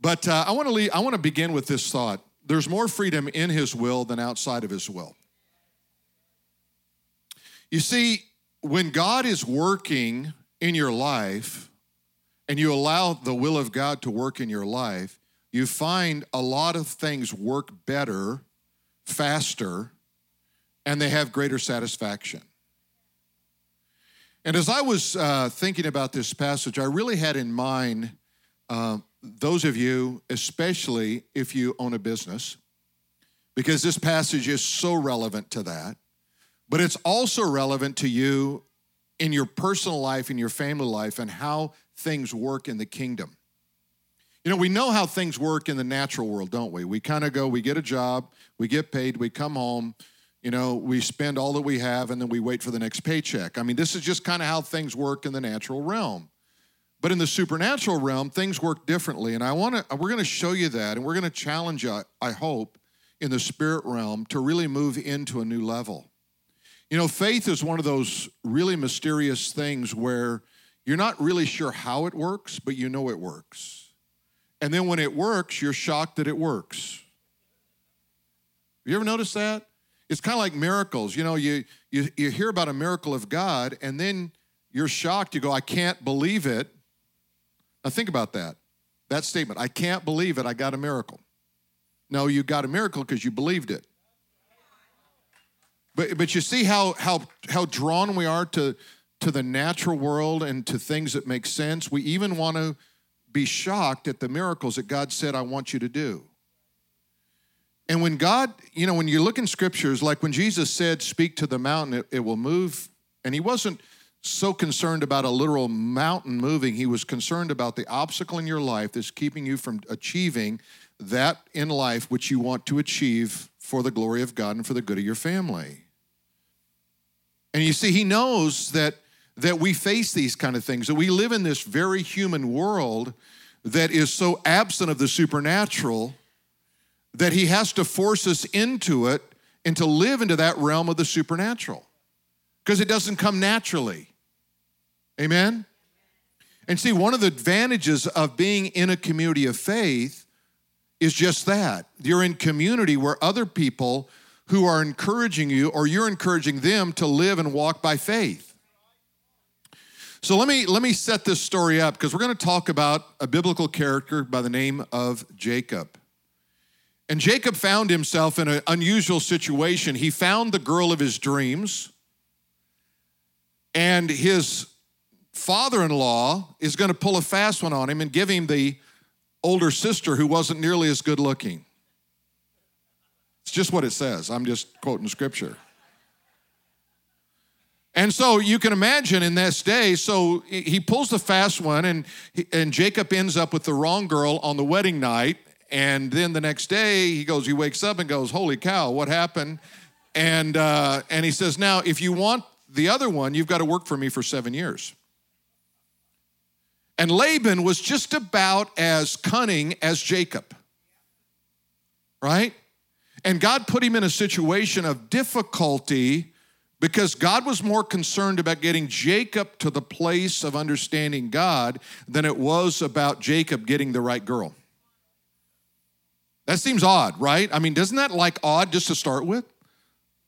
But uh, I want to I want to begin with this thought. There's more freedom in His will than outside of His will. You see, when God is working in your life, and you allow the will of God to work in your life, you find a lot of things work better, faster, and they have greater satisfaction. And as I was uh, thinking about this passage, I really had in mind uh, those of you, especially if you own a business, because this passage is so relevant to that. But it's also relevant to you in your personal life, in your family life, and how things work in the kingdom. You know, we know how things work in the natural world, don't we? We kind of go, we get a job, we get paid, we come home, you know, we spend all that we have, and then we wait for the next paycheck. I mean, this is just kind of how things work in the natural realm. But in the supernatural realm, things work differently. And I want to, we're going to show you that, and we're going to challenge you, I hope, in the spirit realm to really move into a new level. You know, faith is one of those really mysterious things where you're not really sure how it works, but you know it works. And then when it works, you're shocked that it works. You ever notice that? It's kind of like miracles. You know, you, you, you hear about a miracle of God, and then you're shocked. You go, I can't believe it. Now, think about that. That statement, I can't believe it, I got a miracle. No, you got a miracle because you believed it. But, but you see how, how, how drawn we are to, to the natural world and to things that make sense. We even want to be shocked at the miracles that God said, I want you to do. And when God, you know, when you look in scriptures, like when Jesus said, Speak to the mountain, it, it will move, and he wasn't so concerned about a literal mountain moving, he was concerned about the obstacle in your life that's keeping you from achieving that in life which you want to achieve for the glory of God and for the good of your family. And you see, he knows that, that we face these kind of things, that we live in this very human world that is so absent of the supernatural that he has to force us into it and to live into that realm of the supernatural because it doesn't come naturally. Amen? And see, one of the advantages of being in a community of faith is just that. You're in community where other people who are encouraging you or you're encouraging them to live and walk by faith. So let me let me set this story up because we're going to talk about a biblical character by the name of Jacob. And Jacob found himself in an unusual situation. He found the girl of his dreams, and his father in law is going to pull a fast one on him and give him the older sister who wasn't nearly as good looking. It's just what it says. I'm just quoting scripture. And so you can imagine in this day, so he pulls the fast one, and, and Jacob ends up with the wrong girl on the wedding night. And then the next day, he goes, he wakes up and goes, Holy cow, what happened? And, uh, and he says, Now, if you want the other one, you've got to work for me for seven years. And Laban was just about as cunning as Jacob, right? And God put him in a situation of difficulty because God was more concerned about getting Jacob to the place of understanding God than it was about Jacob getting the right girl. That seems odd, right? I mean, doesn't that like odd just to start with?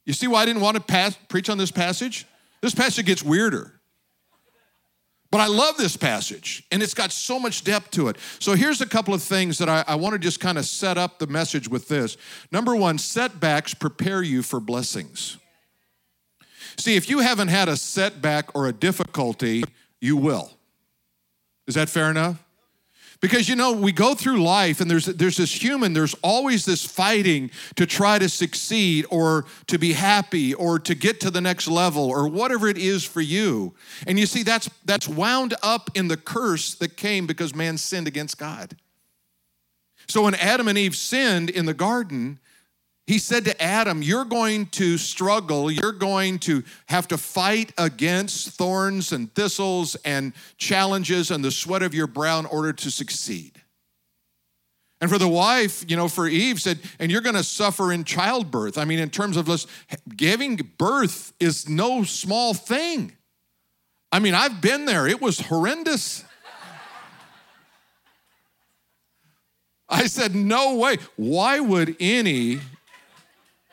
You see why I didn't want to pass, preach on this passage? This passage gets weirder. But I love this passage, and it's got so much depth to it. So here's a couple of things that I, I want to just kind of set up the message with this. Number one, setbacks prepare you for blessings. See, if you haven't had a setback or a difficulty, you will. Is that fair enough? Because you know, we go through life and there's there's this human, there's always this fighting to try to succeed or to be happy or to get to the next level or whatever it is for you. And you see that's that's wound up in the curse that came because man sinned against God. So when Adam and Eve sinned in the garden, he said to Adam, You're going to struggle. You're going to have to fight against thorns and thistles and challenges and the sweat of your brow in order to succeed. And for the wife, you know, for Eve said, and you're going to suffer in childbirth. I mean, in terms of this, giving birth is no small thing. I mean, I've been there, it was horrendous. I said, No way. Why would any,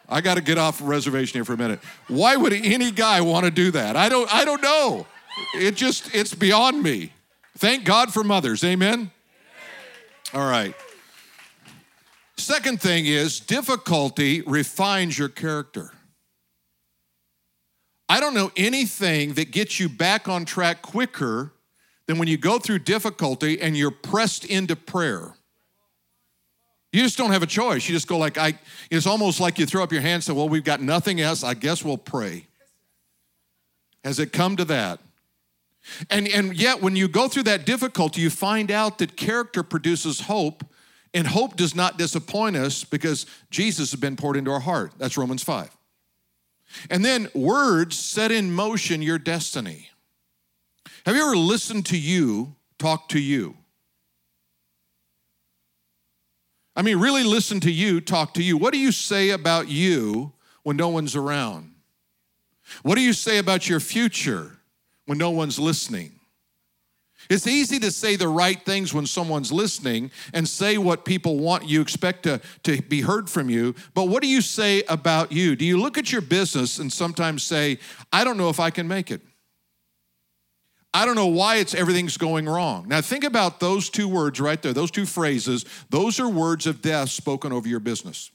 I got to get off reservation here for a minute. Why would any guy want to do that? I don't, I don't know. It just, it's beyond me. Thank God for mothers. Amen? All right. Second thing is difficulty refines your character. I don't know anything that gets you back on track quicker than when you go through difficulty and you're pressed into prayer. You just don't have a choice. You just go like I it's almost like you throw up your hands and say, "Well, we've got nothing else. I guess we'll pray." Has it come to that? And and yet when you go through that difficulty, you find out that character produces hope, and hope does not disappoint us because Jesus has been poured into our heart. That's Romans 5. And then words set in motion your destiny. Have you ever listened to you talk to you? I mean, really listen to you talk to you. What do you say about you when no one's around? What do you say about your future when no one's listening? It's easy to say the right things when someone's listening and say what people want you expect to, to be heard from you. But what do you say about you? Do you look at your business and sometimes say, I don't know if I can make it? I don't know why it's everything's going wrong. Now think about those two words right there, those two phrases. Those are words of death spoken over your business.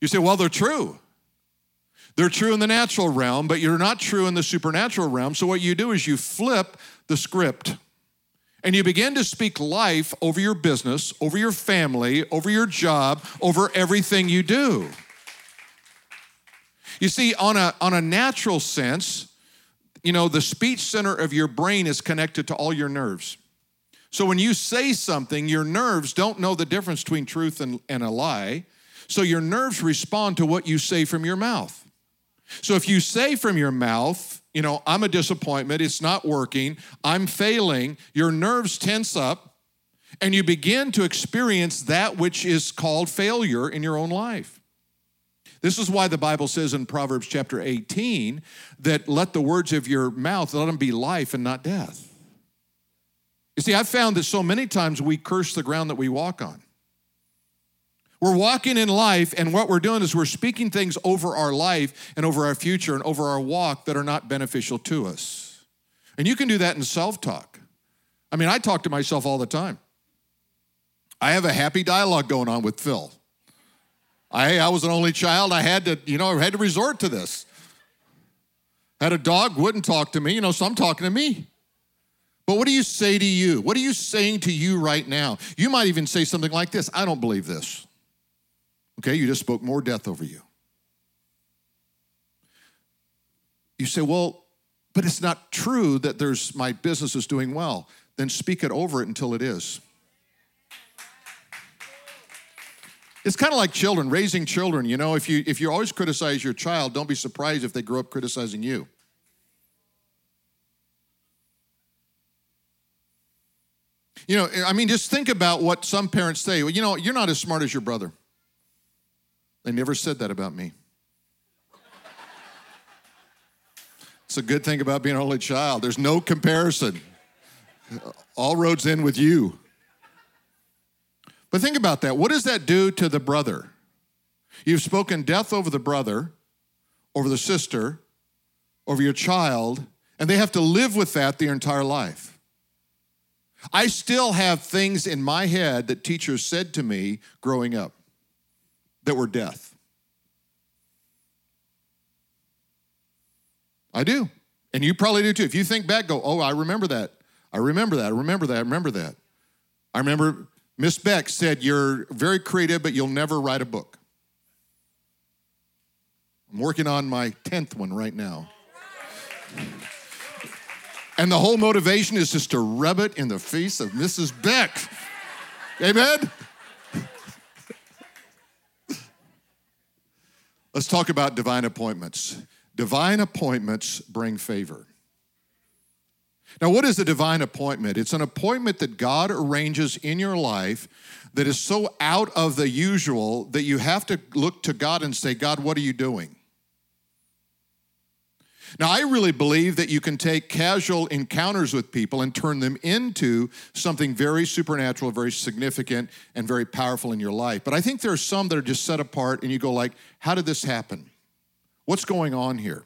You say, well, they're true. They're true in the natural realm, but you're not true in the supernatural realm. So what you do is you flip the script and you begin to speak life over your business, over your family, over your job, over everything you do. You see, on a, on a natural sense, you know, the speech center of your brain is connected to all your nerves. So when you say something, your nerves don't know the difference between truth and, and a lie. So your nerves respond to what you say from your mouth. So if you say from your mouth, you know, I'm a disappointment, it's not working, I'm failing, your nerves tense up, and you begin to experience that which is called failure in your own life. This is why the Bible says in Proverbs chapter 18 that let the words of your mouth let them be life and not death. You see, I've found that so many times we curse the ground that we walk on. We're walking in life, and what we're doing is we're speaking things over our life and over our future and over our walk that are not beneficial to us. And you can do that in self talk. I mean, I talk to myself all the time. I have a happy dialogue going on with Phil. I, I was an only child. I had to, you know, I had to resort to this. Had a dog, wouldn't talk to me, you know, so I'm talking to me. But what do you say to you? What are you saying to you right now? You might even say something like this I don't believe this. Okay, you just spoke more death over you. You say, well, but it's not true that there's my business is doing well. Then speak it over it until it is. It's kind of like children, raising children. You know, if you if you always criticize your child, don't be surprised if they grow up criticizing you. You know, I mean, just think about what some parents say. Well, you know, you're not as smart as your brother. They never said that about me. It's a good thing about being an only child. There's no comparison. All roads end with you. But think about that. What does that do to the brother? You've spoken death over the brother, over the sister, over your child, and they have to live with that their entire life. I still have things in my head that teachers said to me growing up that were death. I do. And you probably do too. If you think back, go, oh, I remember that. I remember that. I remember that. I remember that. I remember Miss Beck said, You're very creative, but you'll never write a book. I'm working on my 10th one right now. And the whole motivation is just to rub it in the face of Mrs. Beck. Amen? Let's talk about divine appointments. Divine appointments bring favor. Now, what is a divine appointment? It's an appointment that God arranges in your life that is so out of the usual that you have to look to God and say, God, what are you doing? Now, I really believe that you can take casual encounters with people and turn them into something very supernatural, very significant, and very powerful in your life. But I think there are some that are just set apart and you go like, how did this happen? What's going on here?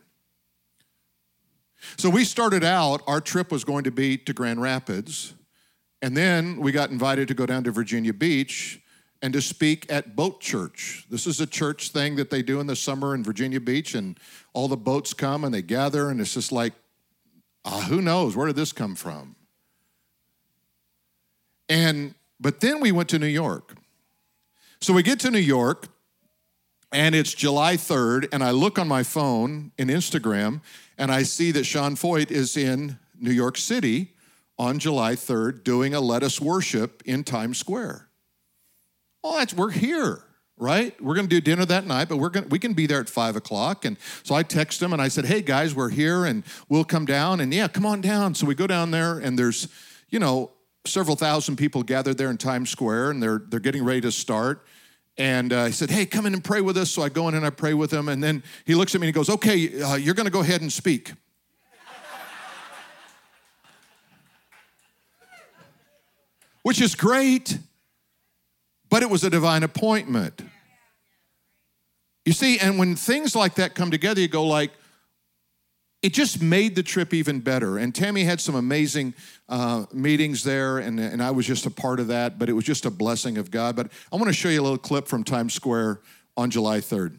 So we started out, our trip was going to be to Grand Rapids, and then we got invited to go down to Virginia Beach and to speak at Boat Church. This is a church thing that they do in the summer in Virginia Beach, and all the boats come and they gather, and it's just like, uh, who knows? Where did this come from? And but then we went to New York. So we get to New York, and it's July 3rd, and I look on my phone in Instagram, and I see that Sean Feucht is in New York City on July 3rd doing a Let Us Worship in Times Square. Well, that's, we're here, right? We're going to do dinner that night, but we're going we can be there at five o'clock. And so I text him and I said, hey guys, we're here and we'll come down. And yeah, come on down. So we go down there and there's, you know, several thousand people gathered there in Times Square and they're, they're getting ready to start. And uh, he said, Hey, come in and pray with us. So I go in and I pray with him. And then he looks at me and he goes, Okay, uh, you're going to go ahead and speak. Which is great, but it was a divine appointment. You see, and when things like that come together, you go like, it just made the trip even better. And Tammy had some amazing uh, meetings there, and, and I was just a part of that, but it was just a blessing of God. But I want to show you a little clip from Times Square on July 3rd.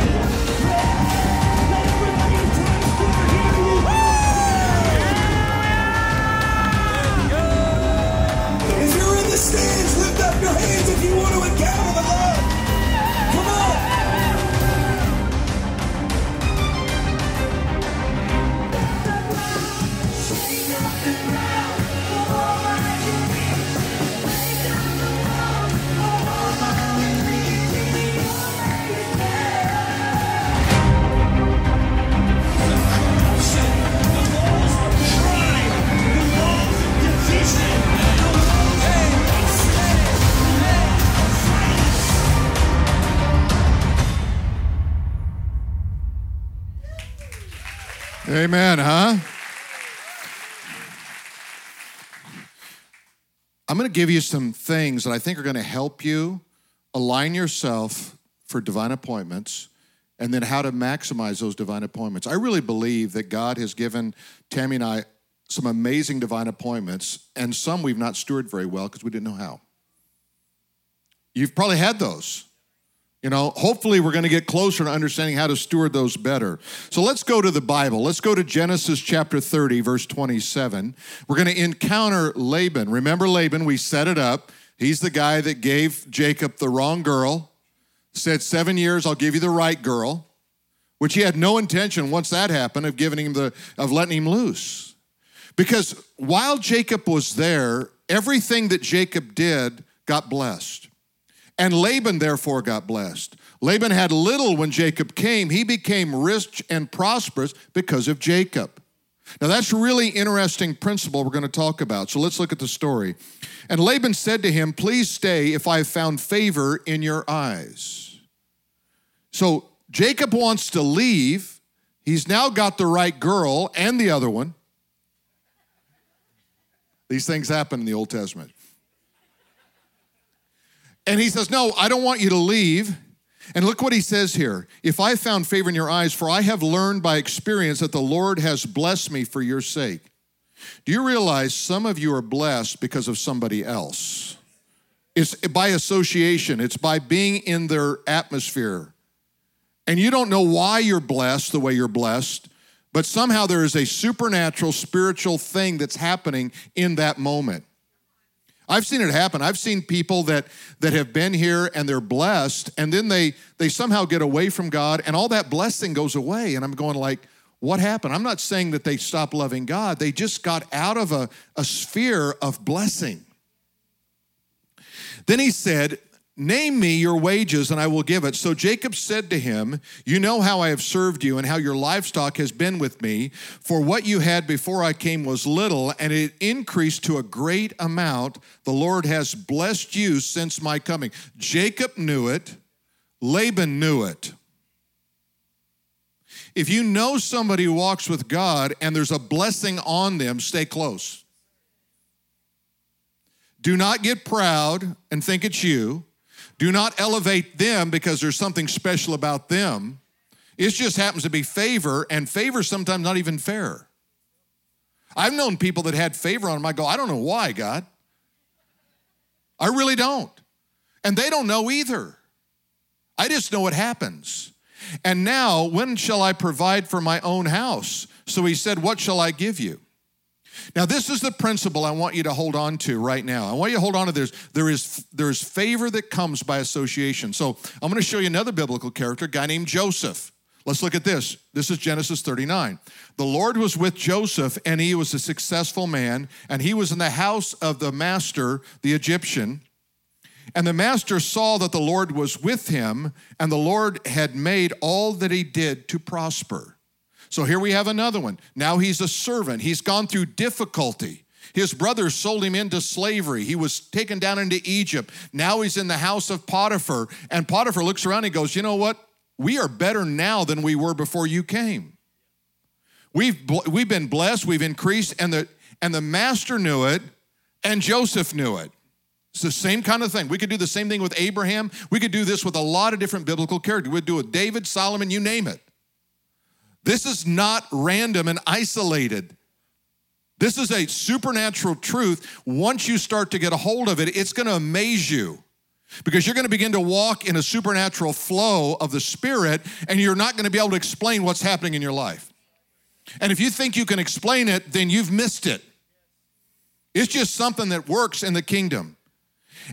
Amen, huh? I'm going to give you some things that I think are going to help you align yourself for divine appointments and then how to maximize those divine appointments. I really believe that God has given Tammy and I some amazing divine appointments, and some we've not stewarded very well because we didn't know how. You've probably had those. You know, hopefully we're going to get closer to understanding how to steward those better. So let's go to the Bible. Let's go to Genesis chapter 30, verse 27. We're going to encounter Laban. Remember Laban, we set it up. He's the guy that gave Jacob the wrong girl, said, Seven years, I'll give you the right girl, which he had no intention once that happened of giving him the, of letting him loose. Because while Jacob was there, everything that Jacob did got blessed. And Laban therefore got blessed. Laban had little when Jacob came. He became rich and prosperous because of Jacob. Now, that's a really interesting principle we're going to talk about. So let's look at the story. And Laban said to him, Please stay if I have found favor in your eyes. So Jacob wants to leave. He's now got the right girl and the other one. These things happen in the Old Testament. And he says, No, I don't want you to leave. And look what he says here. If I found favor in your eyes, for I have learned by experience that the Lord has blessed me for your sake. Do you realize some of you are blessed because of somebody else? It's by association, it's by being in their atmosphere. And you don't know why you're blessed the way you're blessed, But somehow there is a supernatural, spiritual thing that's happening in that moment. I've seen it happen. I've seen people that that have been here and they're blessed, and then they they somehow get away from God, and all that blessing goes away. And I'm going like, what happened? I'm not saying that they stopped loving God. They just got out of a, a sphere of blessing. Then he said, Name me your wages, and I will give it. So Jacob said to him, You know how I have served you, and how your livestock has been with me. For what you had before I came was little, and it increased to a great amount. The Lord has blessed you since my coming. Jacob knew it, Laban knew it. If you know somebody who walks with God and there's a blessing on them, stay close. Do not get proud and think it's you. Do not elevate them because there's something special about them. It just happens to be favor, and favor sometimes not even fair. I've known people that had favor on them. I go, I don't know why, God. I really don't. And they don't know either. I just know it happens. And now, when shall I provide for my own house? So he said, What shall I give you? Now, this is the principle I want you to hold on to right now. I want you to hold on to this. There is, there is favor that comes by association. So I'm going to show you another biblical character, a guy named Joseph. Let's look at this. This is Genesis 39. The Lord was with Joseph, and he was a successful man, and he was in the house of the master, the Egyptian. And the master saw that the Lord was with him, and the Lord had made all that he did to prosper. So here we have another one. Now he's a servant, he's gone through difficulty. His brothers sold him into slavery. He was taken down into Egypt. Now he's in the house of Potiphar. And Potiphar looks around and goes, You know what? We are better now than we were before you came. We've, we've been blessed, we've increased, and the, and the master knew it, and Joseph knew it. It's the same kind of thing. We could do the same thing with Abraham. We could do this with a lot of different biblical characters. We'd do it with David, Solomon, you name it. This is not random and isolated. This is a supernatural truth. Once you start to get a hold of it, it's going to amaze you because you're going to begin to walk in a supernatural flow of the Spirit and you're not going to be able to explain what's happening in your life. And if you think you can explain it, then you've missed it. It's just something that works in the kingdom.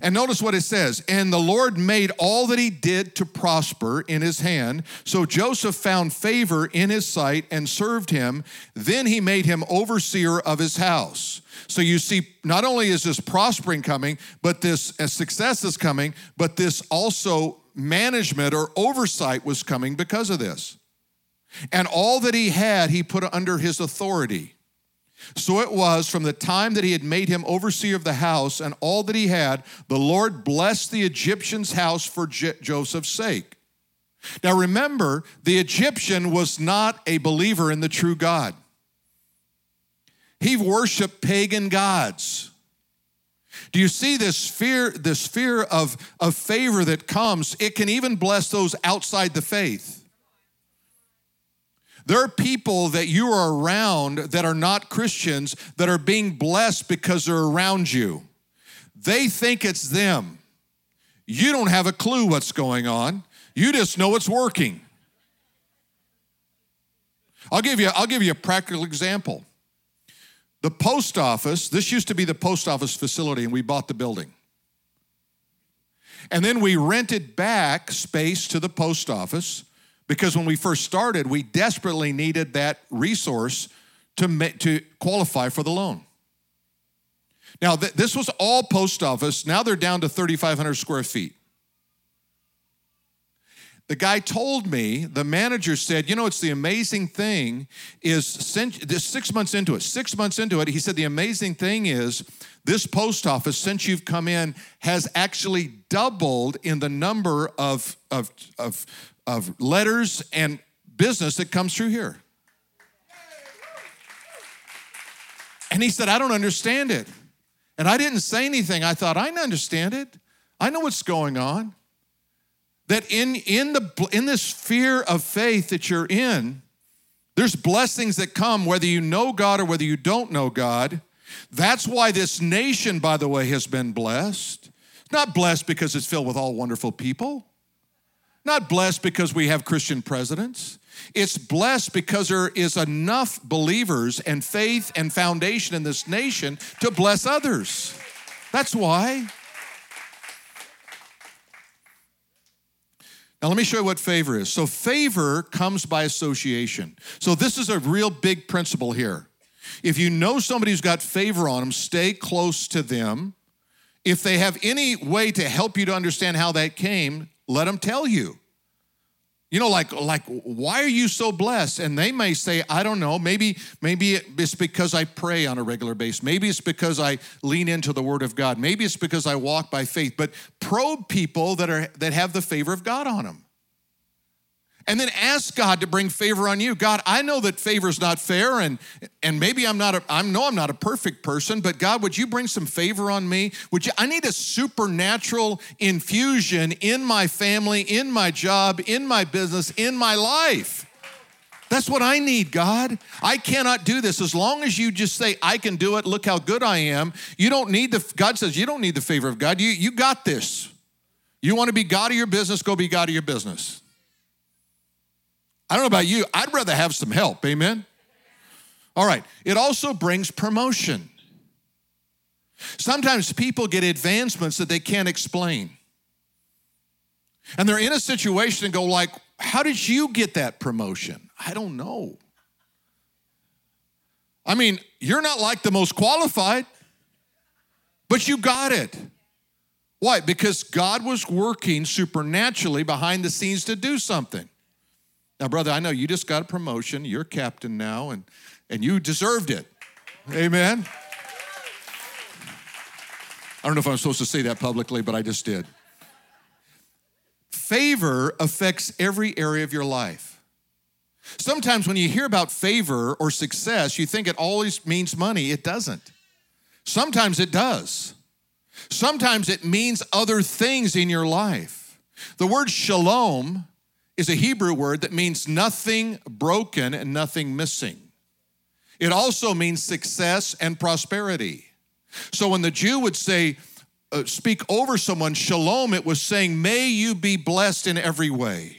And notice what it says And the Lord made all that he did to prosper in his hand. So Joseph found favor in his sight and served him. Then he made him overseer of his house. So you see, not only is this prospering coming, but this uh, success is coming, but this also management or oversight was coming because of this. And all that he had, he put under his authority. So it was from the time that he had made him overseer of the house and all that he had, the Lord blessed the Egyptian's house for Joseph's sake. Now remember, the Egyptian was not a believer in the true God. He worshiped pagan gods. Do you see this fear, this fear of, of favor that comes? It can even bless those outside the faith. There are people that you are around that are not Christians that are being blessed because they're around you. They think it's them. You don't have a clue what's going on. You just know it's working. I'll give you I'll give you a practical example. The post office, this used to be the post office facility and we bought the building. And then we rented back space to the post office because when we first started, we desperately needed that resource to, to qualify for the loan. Now, th- this was all post office. Now they're down to 3,500 square feet. The guy told me, the manager said, you know, it's the amazing thing is six months into it, six months into it, he said, the amazing thing is this post office, since you've come in, has actually doubled in the number of, of, of of letters and business that comes through here. And he said, I don't understand it. And I didn't say anything. I thought, I understand it. I know what's going on. That in, in, the, in this sphere of faith that you're in, there's blessings that come whether you know God or whether you don't know God. That's why this nation, by the way, has been blessed. It's not blessed because it's filled with all wonderful people. Not blessed because we have Christian presidents. It's blessed because there is enough believers and faith and foundation in this nation to bless others. That's why. Now, let me show you what favor is. So, favor comes by association. So, this is a real big principle here. If you know somebody who's got favor on them, stay close to them. If they have any way to help you to understand how that came, let them tell you. You know, like, like, why are you so blessed? And they may say, I don't know. Maybe, maybe it's because I pray on a regular basis. Maybe it's because I lean into the Word of God. Maybe it's because I walk by faith. But probe people that are that have the favor of God on them and then ask God to bring favor on you. God, I know that favor is not fair, and and maybe I'm not a, I know I'm not a perfect person, but God, would you bring some favor on me? Would you? I need a supernatural infusion in my family, in my job, in my business, in my life. That's what I need, God. I cannot do this. As long as you just say, I can do it, look how good I am, you don't need the, God says, you don't need the favor of God. You, you got this. You want to be God of your business, go be God of your business. I don't know about you, I'd rather have some help, amen? All right, it also brings promotion. Sometimes people get advancements that they can't explain. And they're in a situation and go like, "How did you get that promotion?" I don't know. I mean, you're not like the most qualified, but you got it. Why? Because God was working supernaturally behind the scenes to do something. Now, brother, I know you just got a promotion. You're captain now, and, and you deserved it. Amen. I don't know if I'm supposed to say that publicly, but I just did. Favor affects every area of your life. Sometimes when you hear about favor or success, you think it always means money. It doesn't. Sometimes it does. Sometimes it means other things in your life. The word shalom is a Hebrew word that means nothing broken and nothing missing. It also means success and prosperity. So when the Jew would say, uh, speak over someone, shalom, it was saying, may you be blessed in every way.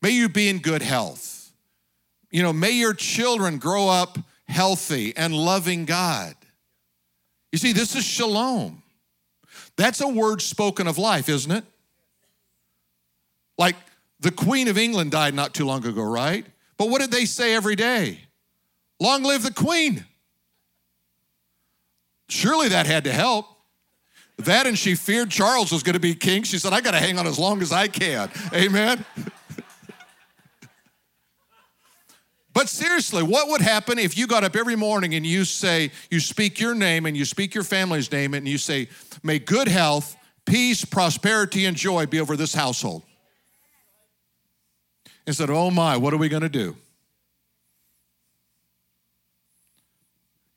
May you be in good health. You know, may your children grow up healthy and loving God. You see, this is shalom. That's a word spoken of life, isn't it? Like, the Queen of England died not too long ago, right? But what did they say every day? Long live the Queen. Surely that had to help. That and she feared Charles was going to be king. She said, I got to hang on as long as I can. Amen. But seriously, what would happen if you got up every morning and you say, you speak your name and you speak your family's name and you say, May good health, peace, prosperity, and joy be over this household? And said, Oh my, what are we going to do?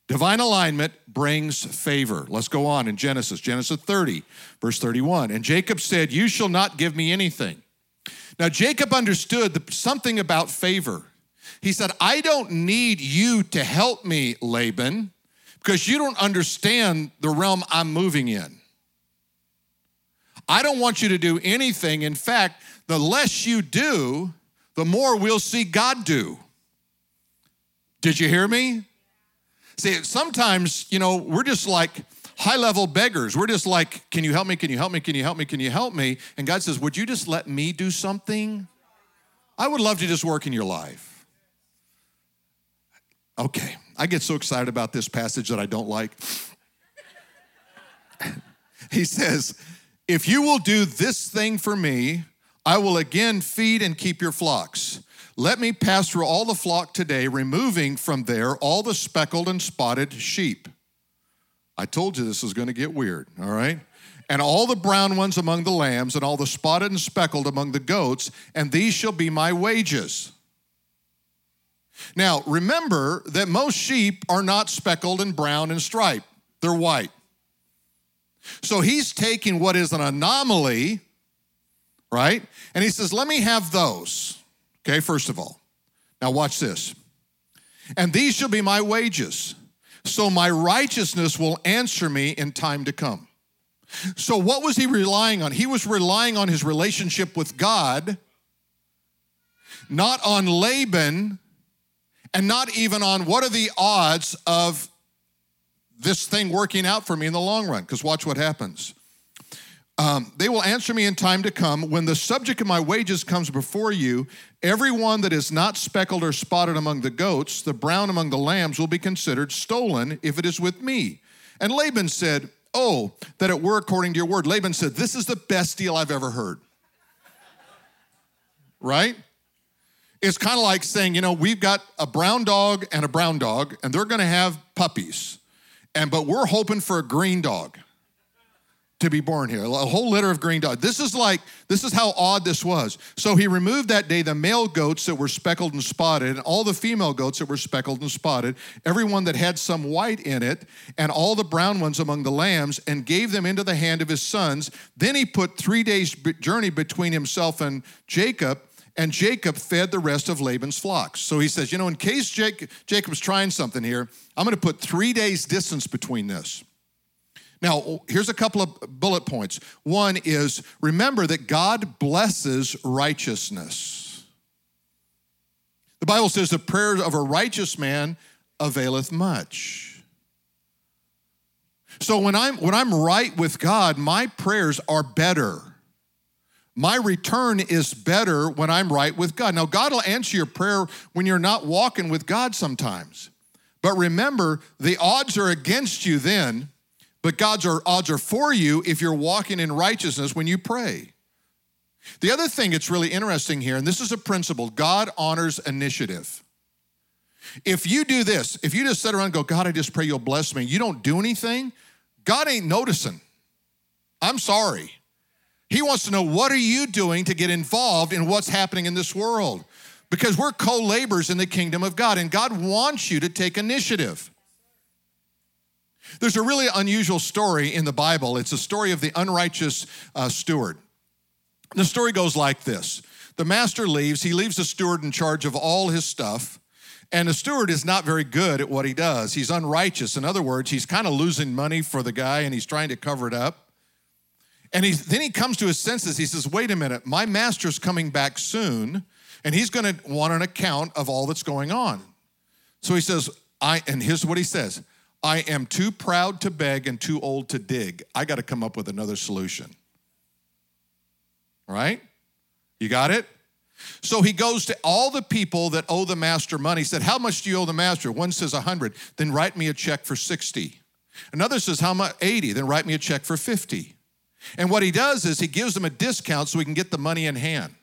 Divine alignment brings favor. Let's go on in Genesis, Genesis 30, verse 31. And Jacob said, You shall not give me anything. Now, Jacob understood something about favor. He said, I don't need you to help me, Laban, because you don't understand the realm I'm moving in. I don't want you to do anything. In fact, the less you do, the more we'll see God do. Did you hear me? See, sometimes, you know, we're just like high level beggars. We're just like, can you help me? Can you help me? Can you help me? Can you help me? And God says, would you just let me do something? I would love to just work in your life. Okay, I get so excited about this passage that I don't like. he says, if you will do this thing for me, I will again feed and keep your flocks. Let me pass through all the flock today, removing from there all the speckled and spotted sheep. I told you this was going to get weird, all right? And all the brown ones among the lambs, and all the spotted and speckled among the goats, and these shall be my wages. Now, remember that most sheep are not speckled and brown and striped, they're white. So he's taking what is an anomaly right? And he says, Let me have those. Okay, first of all. Now, watch this. And these shall be my wages. So my righteousness will answer me in time to come. So, what was he relying on? He was relying on his relationship with God, not on Laban, and not even on what are the odds of this thing working out for me in the long run. Because watch what happens. Um, they will answer me in time to come. When the subject of my wages comes before you, every one that is not speckled or spotted among the goats, the brown among the lambs, will be considered stolen if it is with me. And Laban said, Oh, that it were according to your word. Laban said, This is the best deal I've ever heard. right? It's kind of like saying, you know, we've got a brown dog and a brown dog, and they're going to have puppies. And but we're hoping for a green dog to be born here. A whole litter of green dogs. This is like, this is how odd this was. So he removed that day the male goats that were speckled and spotted, and all the female goats that were speckled and spotted, every one that had some white in it, and all the brown ones among the lambs, and gave them into the hand of his sons. Then he put three days' journey between himself and Jacob. And Jacob fed the rest of Laban's flocks. So he says, you know, in case Jacob, Jacob's trying something here, I'm going to put three days' distance between this. Now, here's a couple of bullet points. One is remember that God blesses righteousness. The Bible says the prayer of a righteous man availeth much. So when I'm when I'm right with God, my prayers are better. My return is better when I'm right with God. Now God will answer your prayer when you're not walking with God sometimes. But remember, the odds are against you then but God's odds are for you if you're walking in righteousness when you pray. The other thing that's really interesting here, and this is a principle God honors initiative. If you do this, if you just sit around and go, God, I just pray you'll bless me, you don't do anything, God ain't noticing. I'm sorry. He wants to know what are you doing to get involved in what's happening in this world? Because we're co laborers in the kingdom of God, and God wants you to take initiative. There's a really unusual story in the Bible. It's a story of the unrighteous uh, steward. The story goes like this The master leaves, he leaves the steward in charge of all his stuff. And the steward is not very good at what he does. He's unrighteous. In other words, he's kind of losing money for the guy and he's trying to cover it up. And he, then he comes to his senses. He says, Wait a minute, my master's coming back soon and he's going to want an account of all that's going on. So he says, I, and here's what he says I am too proud to beg and too old to dig. I got to come up with another solution. Right? You got it? So he goes to all the people that owe the master money. He said, How much do you owe the master? One says 100. Then write me a check for 60. Another says, How much? 80. Then write me a check for 50. And what he does is he gives them a discount so he can get the money in hand.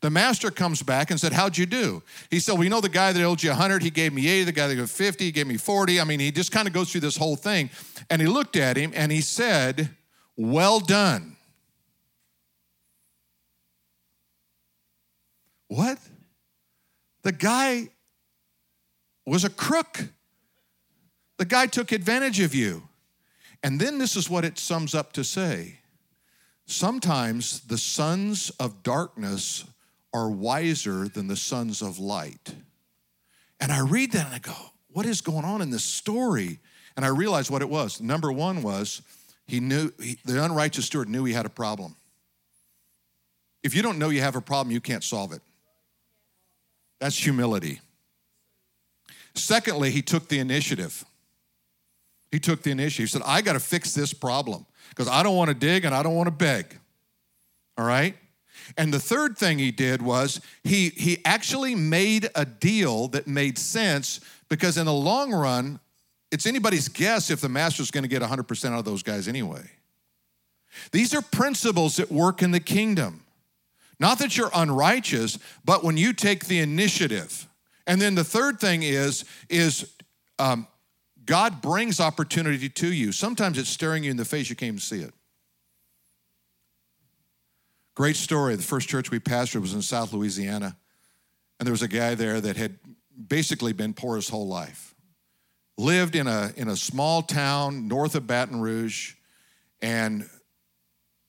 The master comes back and said, How'd you do? He said, Well, you know, the guy that owed you 100, he gave me 80. The guy that owed 50, he gave me 40. I mean, he just kind of goes through this whole thing. And he looked at him and he said, Well done. What? The guy was a crook. The guy took advantage of you. And then this is what it sums up to say sometimes the sons of darkness are wiser than the sons of light. And I read that and I go, what is going on in this story? And I realized what it was. Number one was he knew, he, the unrighteous steward knew he had a problem. If you don't know you have a problem, you can't solve it. That's humility. Secondly, he took the initiative. He took the initiative. He said, I got to fix this problem because I don't want to dig and I don't want to beg. All right? And the third thing he did was he, he actually made a deal that made sense because in the long run, it's anybody's guess if the master's going to get 100% out of those guys anyway. These are principles that work in the kingdom. Not that you're unrighteous, but when you take the initiative. And then the third thing is, is um, God brings opportunity to you. Sometimes it's staring you in the face, you can't even see it. Great story. The first church we pastored was in South Louisiana, and there was a guy there that had basically been poor his whole life. Lived in a, in a small town north of Baton Rouge, and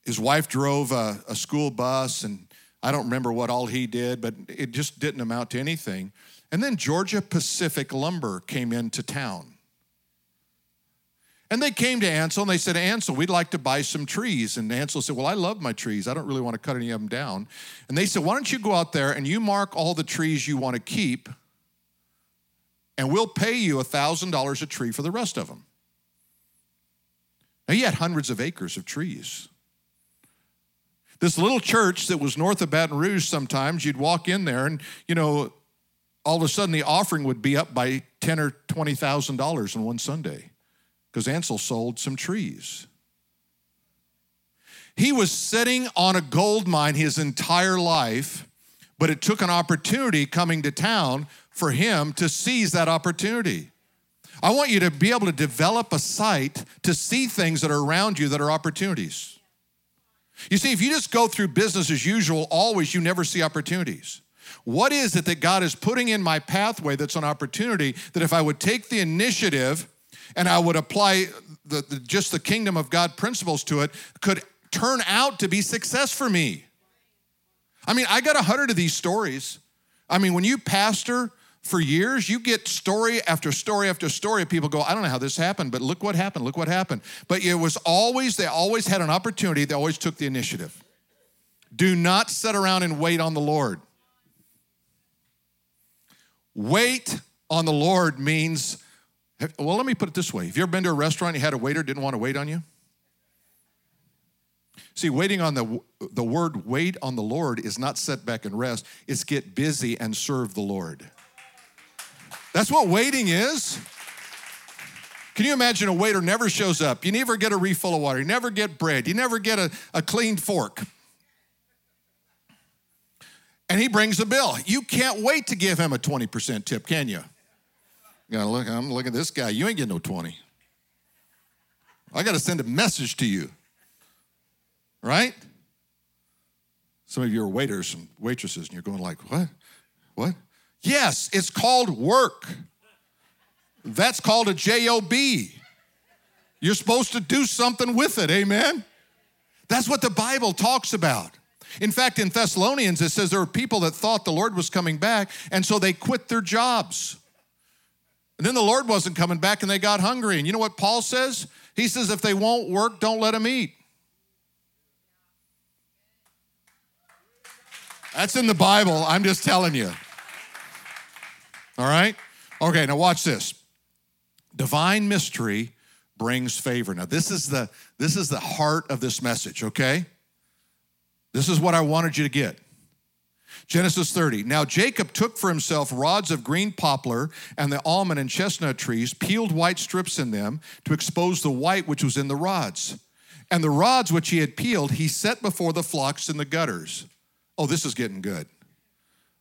his wife drove a, a school bus, and I don't remember what all he did, but it just didn't amount to anything. And then Georgia Pacific Lumber came into town. And they came to Ansel and they said, Ansel, we'd like to buy some trees. And Ansel said, Well, I love my trees. I don't really want to cut any of them down. And they said, Why don't you go out there and you mark all the trees you want to keep, and we'll pay you $1,000 a tree for the rest of them. Now, he had hundreds of acres of trees. This little church that was north of Baton Rouge, sometimes you'd walk in there and, you know, all of a sudden the offering would be up by ten or twenty thousand dollars on one Sunday because Ansel sold some trees. He was sitting on a gold mine his entire life, but it took an opportunity coming to town for him to seize that opportunity. I want you to be able to develop a sight to see things that are around you that are opportunities. You see, if you just go through business as usual, always, you never see opportunities. What is it that God is putting in my pathway that's an opportunity that if I would take the initiative and I would apply the, the, just the kingdom of God principles to it, could turn out to be success for me? I mean, I got a hundred of these stories. I mean, when you pastor, for years, you get story after story after story of people go, I don't know how this happened, but look what happened, look what happened. But it was always, they always had an opportunity, they always took the initiative. Do not sit around and wait on the Lord. Wait on the Lord means, well, let me put it this way. Have you ever been to a restaurant, you had a waiter didn't want to wait on you? See, waiting on the, the word wait on the Lord is not set back and rest, it's get busy and serve the Lord. That's what waiting is. Can you imagine a waiter never shows up? You never get a refill of water. You never get bread. You never get a, a clean fork. And he brings a bill. You can't wait to give him a 20% tip, can you? Gotta look, I'm looking at this guy. You ain't getting no 20. I got to send a message to you. Right? Some of you are waiters and waitresses, and you're going like, what? What? Yes, it's called work. That's called a job. You're supposed to do something with it, amen? That's what the Bible talks about. In fact, in Thessalonians, it says there were people that thought the Lord was coming back, and so they quit their jobs. And then the Lord wasn't coming back, and they got hungry. And you know what Paul says? He says, if they won't work, don't let them eat. That's in the Bible. I'm just telling you. All right? Okay, now watch this. Divine mystery brings favor. Now this is the this is the heart of this message, okay? This is what I wanted you to get. Genesis 30. Now Jacob took for himself rods of green poplar and the almond and chestnut trees, peeled white strips in them to expose the white which was in the rods. And the rods which he had peeled, he set before the flocks in the gutters. Oh, this is getting good.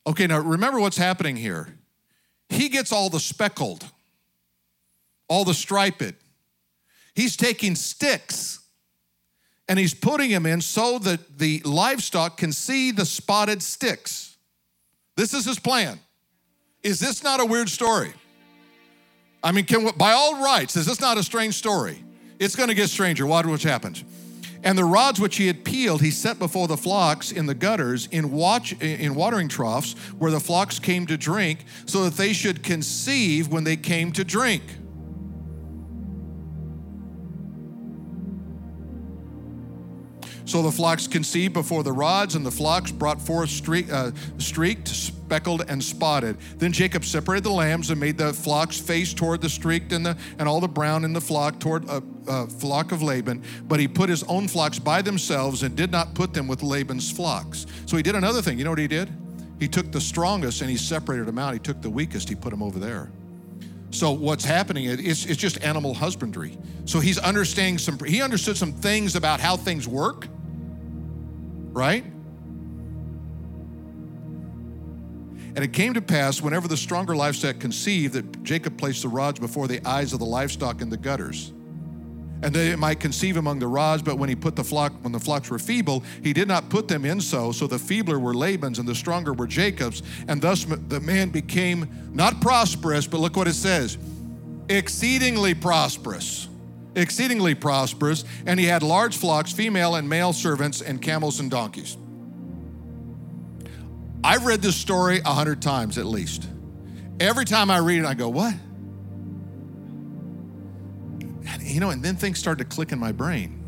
Okay, now remember what's happening here. He gets all the speckled, all the striped. He's taking sticks and he's putting them in so that the livestock can see the spotted sticks. This is his plan. Is this not a weird story? I mean, can by all rights, is this not a strange story? It's going to get stranger. Watch what happens. And the rods which he had peeled, he set before the flocks in the gutters, in, watch, in watering troughs, where the flocks came to drink, so that they should conceive when they came to drink. So the flocks conceived before the rods, and the flocks brought forth streak, uh, streaked, speckled, and spotted. Then Jacob separated the lambs and made the flocks face toward the streaked and, the, and all the brown in the flock toward a, a flock of Laban. But he put his own flocks by themselves and did not put them with Laban's flocks. So he did another thing. You know what he did? He took the strongest and he separated them out. He took the weakest, he put them over there. So what's happening is it's just animal husbandry. So he's understanding some he understood some things about how things work right? And it came to pass, whenever the stronger livestock conceived, that Jacob placed the rods before the eyes of the livestock in the gutters. And they might conceive among the rods, but when he put the flock, when the flocks were feeble, he did not put them in so. So the feebler were Laban's and the stronger were Jacob's. And thus the man became not prosperous, but look what it says exceedingly prosperous exceedingly prosperous, and he had large flocks, female and male servants, and camels and donkeys. I've read this story a hundred times at least. Every time I read it, I go, What? you know, and then things started to click in my brain.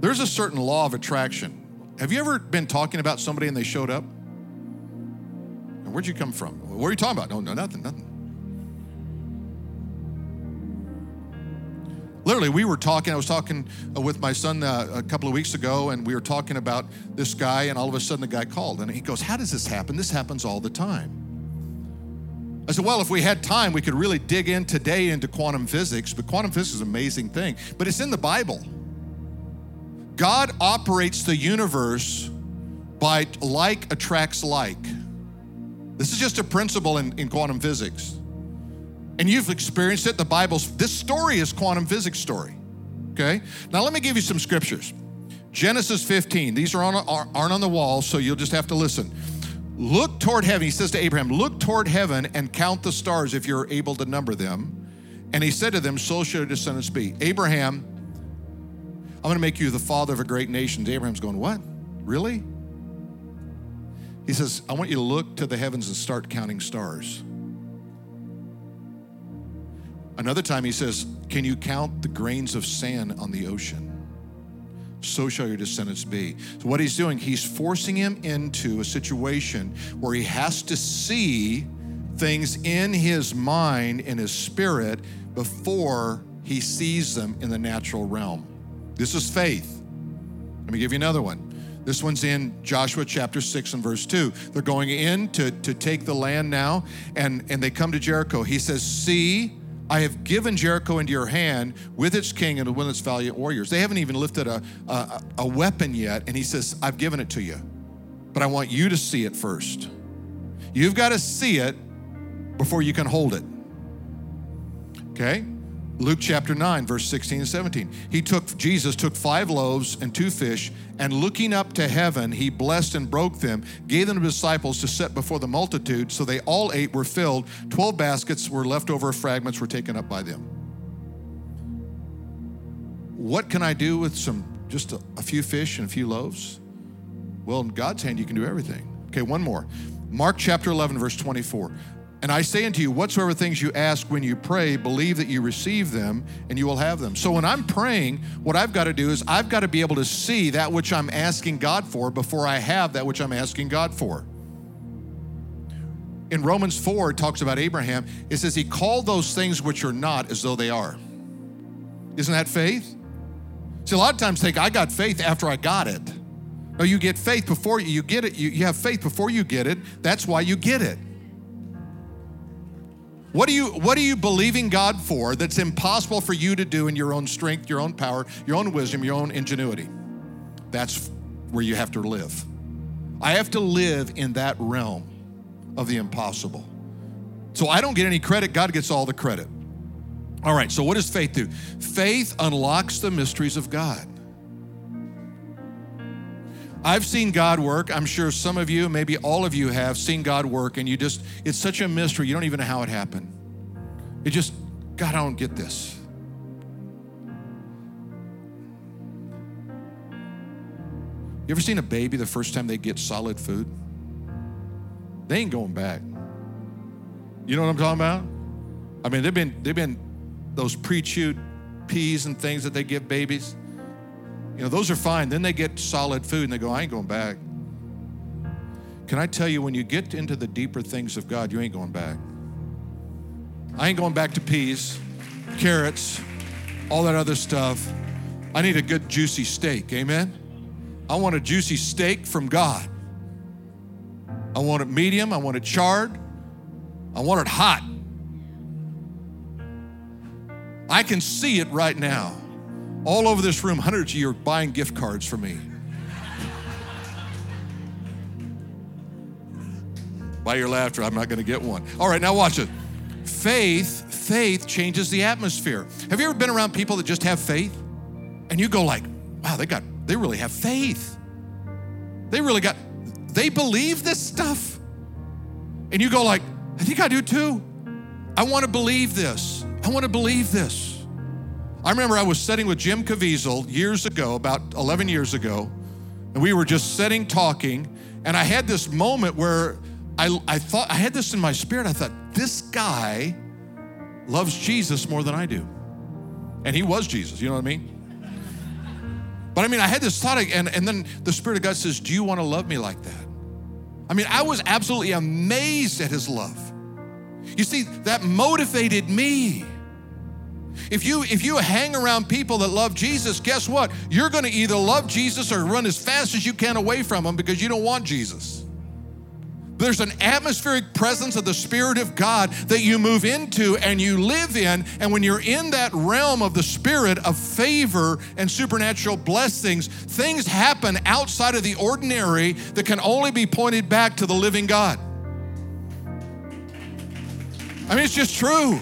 There's a certain law of attraction. Have you ever been talking about somebody and they showed up? And where'd you come from? What are you talking about? No, no, nothing, nothing. Literally, we were talking. I was talking uh, with my son uh, a couple of weeks ago, and we were talking about this guy, and all of a sudden the guy called, and he goes, How does this happen? This happens all the time. I said, Well, if we had time, we could really dig in today into quantum physics, but quantum physics is an amazing thing, but it's in the Bible. God operates the universe by like attracts like. This is just a principle in, in quantum physics. And you've experienced it. The Bible's, this story is quantum physics story. Okay? Now let me give you some scriptures. Genesis 15. These are on, aren't on the wall, so you'll just have to listen. Look toward heaven. He says to Abraham, Look toward heaven and count the stars if you're able to number them. And he said to them, So shall your descendants be. Abraham, I'm going to make you the father of a great nation. Abraham's going, What? Really? He says, I want you to look to the heavens and start counting stars. Another time he says, Can you count the grains of sand on the ocean? So shall your descendants be. So, what he's doing, he's forcing him into a situation where he has to see things in his mind, in his spirit, before he sees them in the natural realm. This is faith. Let me give you another one. This one's in Joshua chapter 6 and verse 2. They're going in to, to take the land now, and, and they come to Jericho. He says, See, I have given Jericho into your hand with its king and with its valiant warriors. They haven't even lifted a, a, a weapon yet, and he says, I've given it to you. But I want you to see it first. You've got to see it before you can hold it. Okay? Luke chapter 9, verse 16 and 17. He took, Jesus took five loaves and two fish, and looking up to heaven, he blessed and broke them, gave them to his disciples to set before the multitude. So they all ate, were filled. Twelve baskets were left over, fragments were taken up by them. What can I do with some, just a, a few fish and a few loaves? Well, in God's hand, you can do everything. Okay, one more. Mark chapter 11, verse 24. And I say unto you, whatsoever things you ask when you pray, believe that you receive them and you will have them. So when I'm praying, what I've got to do is I've got to be able to see that which I'm asking God for before I have that which I'm asking God for. In Romans 4, it talks about Abraham. It says he called those things which are not as though they are. Isn't that faith? See, a lot of times think, I got faith after I got it. No, you get faith before you, you get it. You, you have faith before you get it. That's why you get it. What are you what are you believing God for that's impossible for you to do in your own strength, your own power, your own wisdom, your own ingenuity? That's where you have to live. I have to live in that realm of the impossible. So I don't get any credit, God gets all the credit. All right, so what does faith do? Faith unlocks the mysteries of God. I've seen God work. I'm sure some of you, maybe all of you have seen God work, and you just, it's such a mystery. You don't even know how it happened. It just, God, I don't get this. You ever seen a baby the first time they get solid food? They ain't going back. You know what I'm talking about? I mean, they've been, they've been those pre-chewed peas and things that they give babies. You know, those are fine. Then they get solid food and they go, I ain't going back. Can I tell you, when you get into the deeper things of God, you ain't going back. I ain't going back to peas, carrots, all that other stuff. I need a good juicy steak. Amen? I want a juicy steak from God. I want it medium. I want it charred. I want it hot. I can see it right now. All over this room, hundreds of you are buying gift cards for me. By your laughter, I'm not going to get one. All right, now watch it. Faith, faith changes the atmosphere. Have you ever been around people that just have faith? And you go like, wow, they got, they really have faith. They really got, they believe this stuff. And you go like, I think I do too. I want to believe this. I want to believe this. I remember I was sitting with Jim Caviezel years ago, about 11 years ago, and we were just sitting talking, and I had this moment where I, I thought, I had this in my spirit. I thought, this guy loves Jesus more than I do. And he was Jesus, you know what I mean? But I mean, I had this thought, and, and then the Spirit of God says, Do you want to love me like that? I mean, I was absolutely amazed at his love. You see, that motivated me. If you if you hang around people that love Jesus, guess what? You're going to either love Jesus or run as fast as you can away from him because you don't want Jesus. There's an atmospheric presence of the Spirit of God that you move into and you live in. And when you're in that realm of the Spirit of favor and supernatural blessings, things happen outside of the ordinary that can only be pointed back to the living God. I mean, it's just true.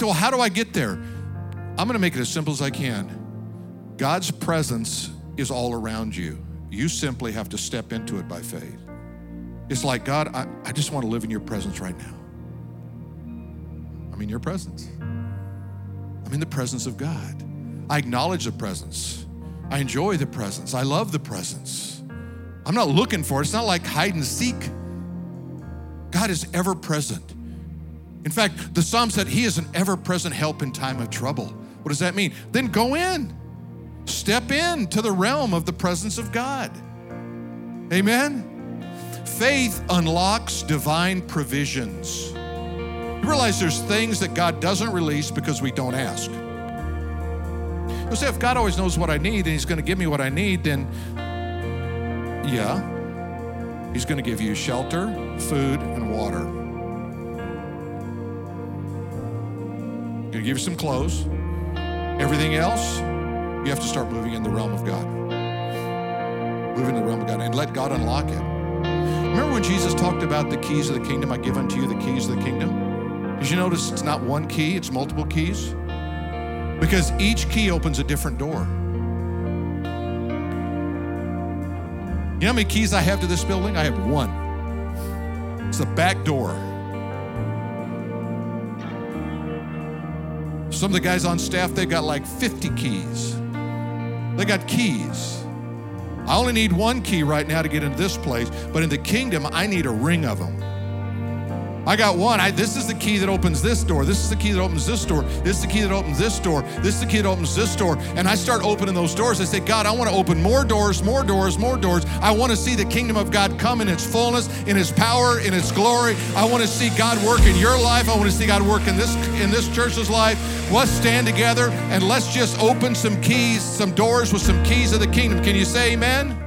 Say, well, how do I get there? I'm going to make it as simple as I can. God's presence is all around you. You simply have to step into it by faith. It's like, God, I, I just want to live in your presence right now. I'm in your presence. I'm in the presence of God. I acknowledge the presence. I enjoy the presence. I love the presence. I'm not looking for it. It's not like hide and seek. God is ever present. In fact, the psalm said he is an ever present help in time of trouble. What does that mean? Then go in, step in to the realm of the presence of God. Amen. Faith unlocks divine provisions. You realize there's things that God doesn't release because we don't ask. You say, if God always knows what I need and He's going to give me what I need, then yeah, He's going to give you shelter, food, and water. Going to give you some clothes. Everything else, you have to start moving in the realm of God. Move in the realm of God and let God unlock it. Remember when Jesus talked about the keys of the kingdom? I give unto you the keys of the kingdom. Did you notice it's not one key, it's multiple keys? Because each key opens a different door. You know how many keys I have to this building? I have one. It's the back door. Some of the guys on staff, they've got like 50 keys. They got keys. I only need one key right now to get into this place, but in the kingdom, I need a ring of them. I got one. I, this is the key that opens this door. This is the key that opens this door. This is the key that opens this door. This is the key that opens this door. And I start opening those doors. I say, God, I want to open more doors, more doors, more doors. I want to see the kingdom of God come in its fullness, in its power, in its glory. I want to see God work in your life. I want to see God work in this in this church's life. Let's stand together and let's just open some keys, some doors with some keys of the kingdom. Can you say amen?